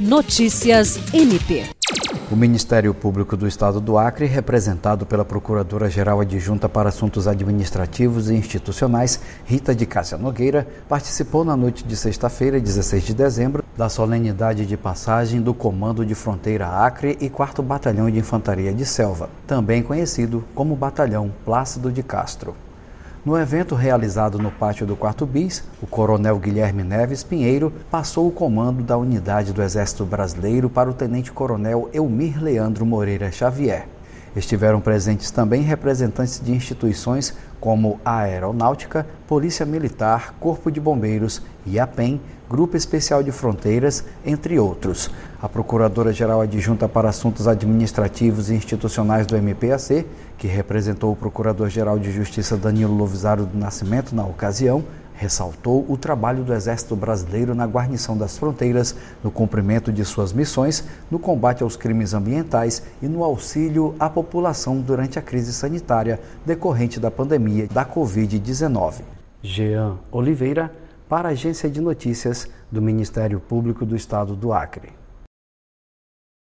Notícias MP. O Ministério Público do Estado do Acre, representado pela Procuradora-Geral Adjunta para Assuntos Administrativos e Institucionais, Rita de Cássia Nogueira, participou na noite de sexta-feira, 16 de dezembro, da solenidade de passagem do Comando de Fronteira Acre e 4 Batalhão de Infantaria de Selva, também conhecido como Batalhão Plácido de Castro. No evento realizado no pátio do Quarto Bis, o coronel Guilherme Neves Pinheiro passou o comando da unidade do Exército Brasileiro para o tenente-coronel Elmir Leandro Moreira Xavier. Estiveram presentes também representantes de instituições como a Aeronáutica, Polícia Militar, Corpo de Bombeiros, IAPEM, Grupo Especial de Fronteiras, entre outros. A Procuradora-Geral Adjunta para Assuntos Administrativos e Institucionais do MPAC, que representou o Procurador-Geral de Justiça Danilo Lovisaro do Nascimento na ocasião, ressaltou o trabalho do Exército Brasileiro na guarnição das fronteiras, no cumprimento de suas missões, no combate aos crimes ambientais e no auxílio à população durante a crise sanitária decorrente da pandemia da Covid-19. Jean Oliveira, para a Agência de Notícias do Ministério Público do Estado do Acre.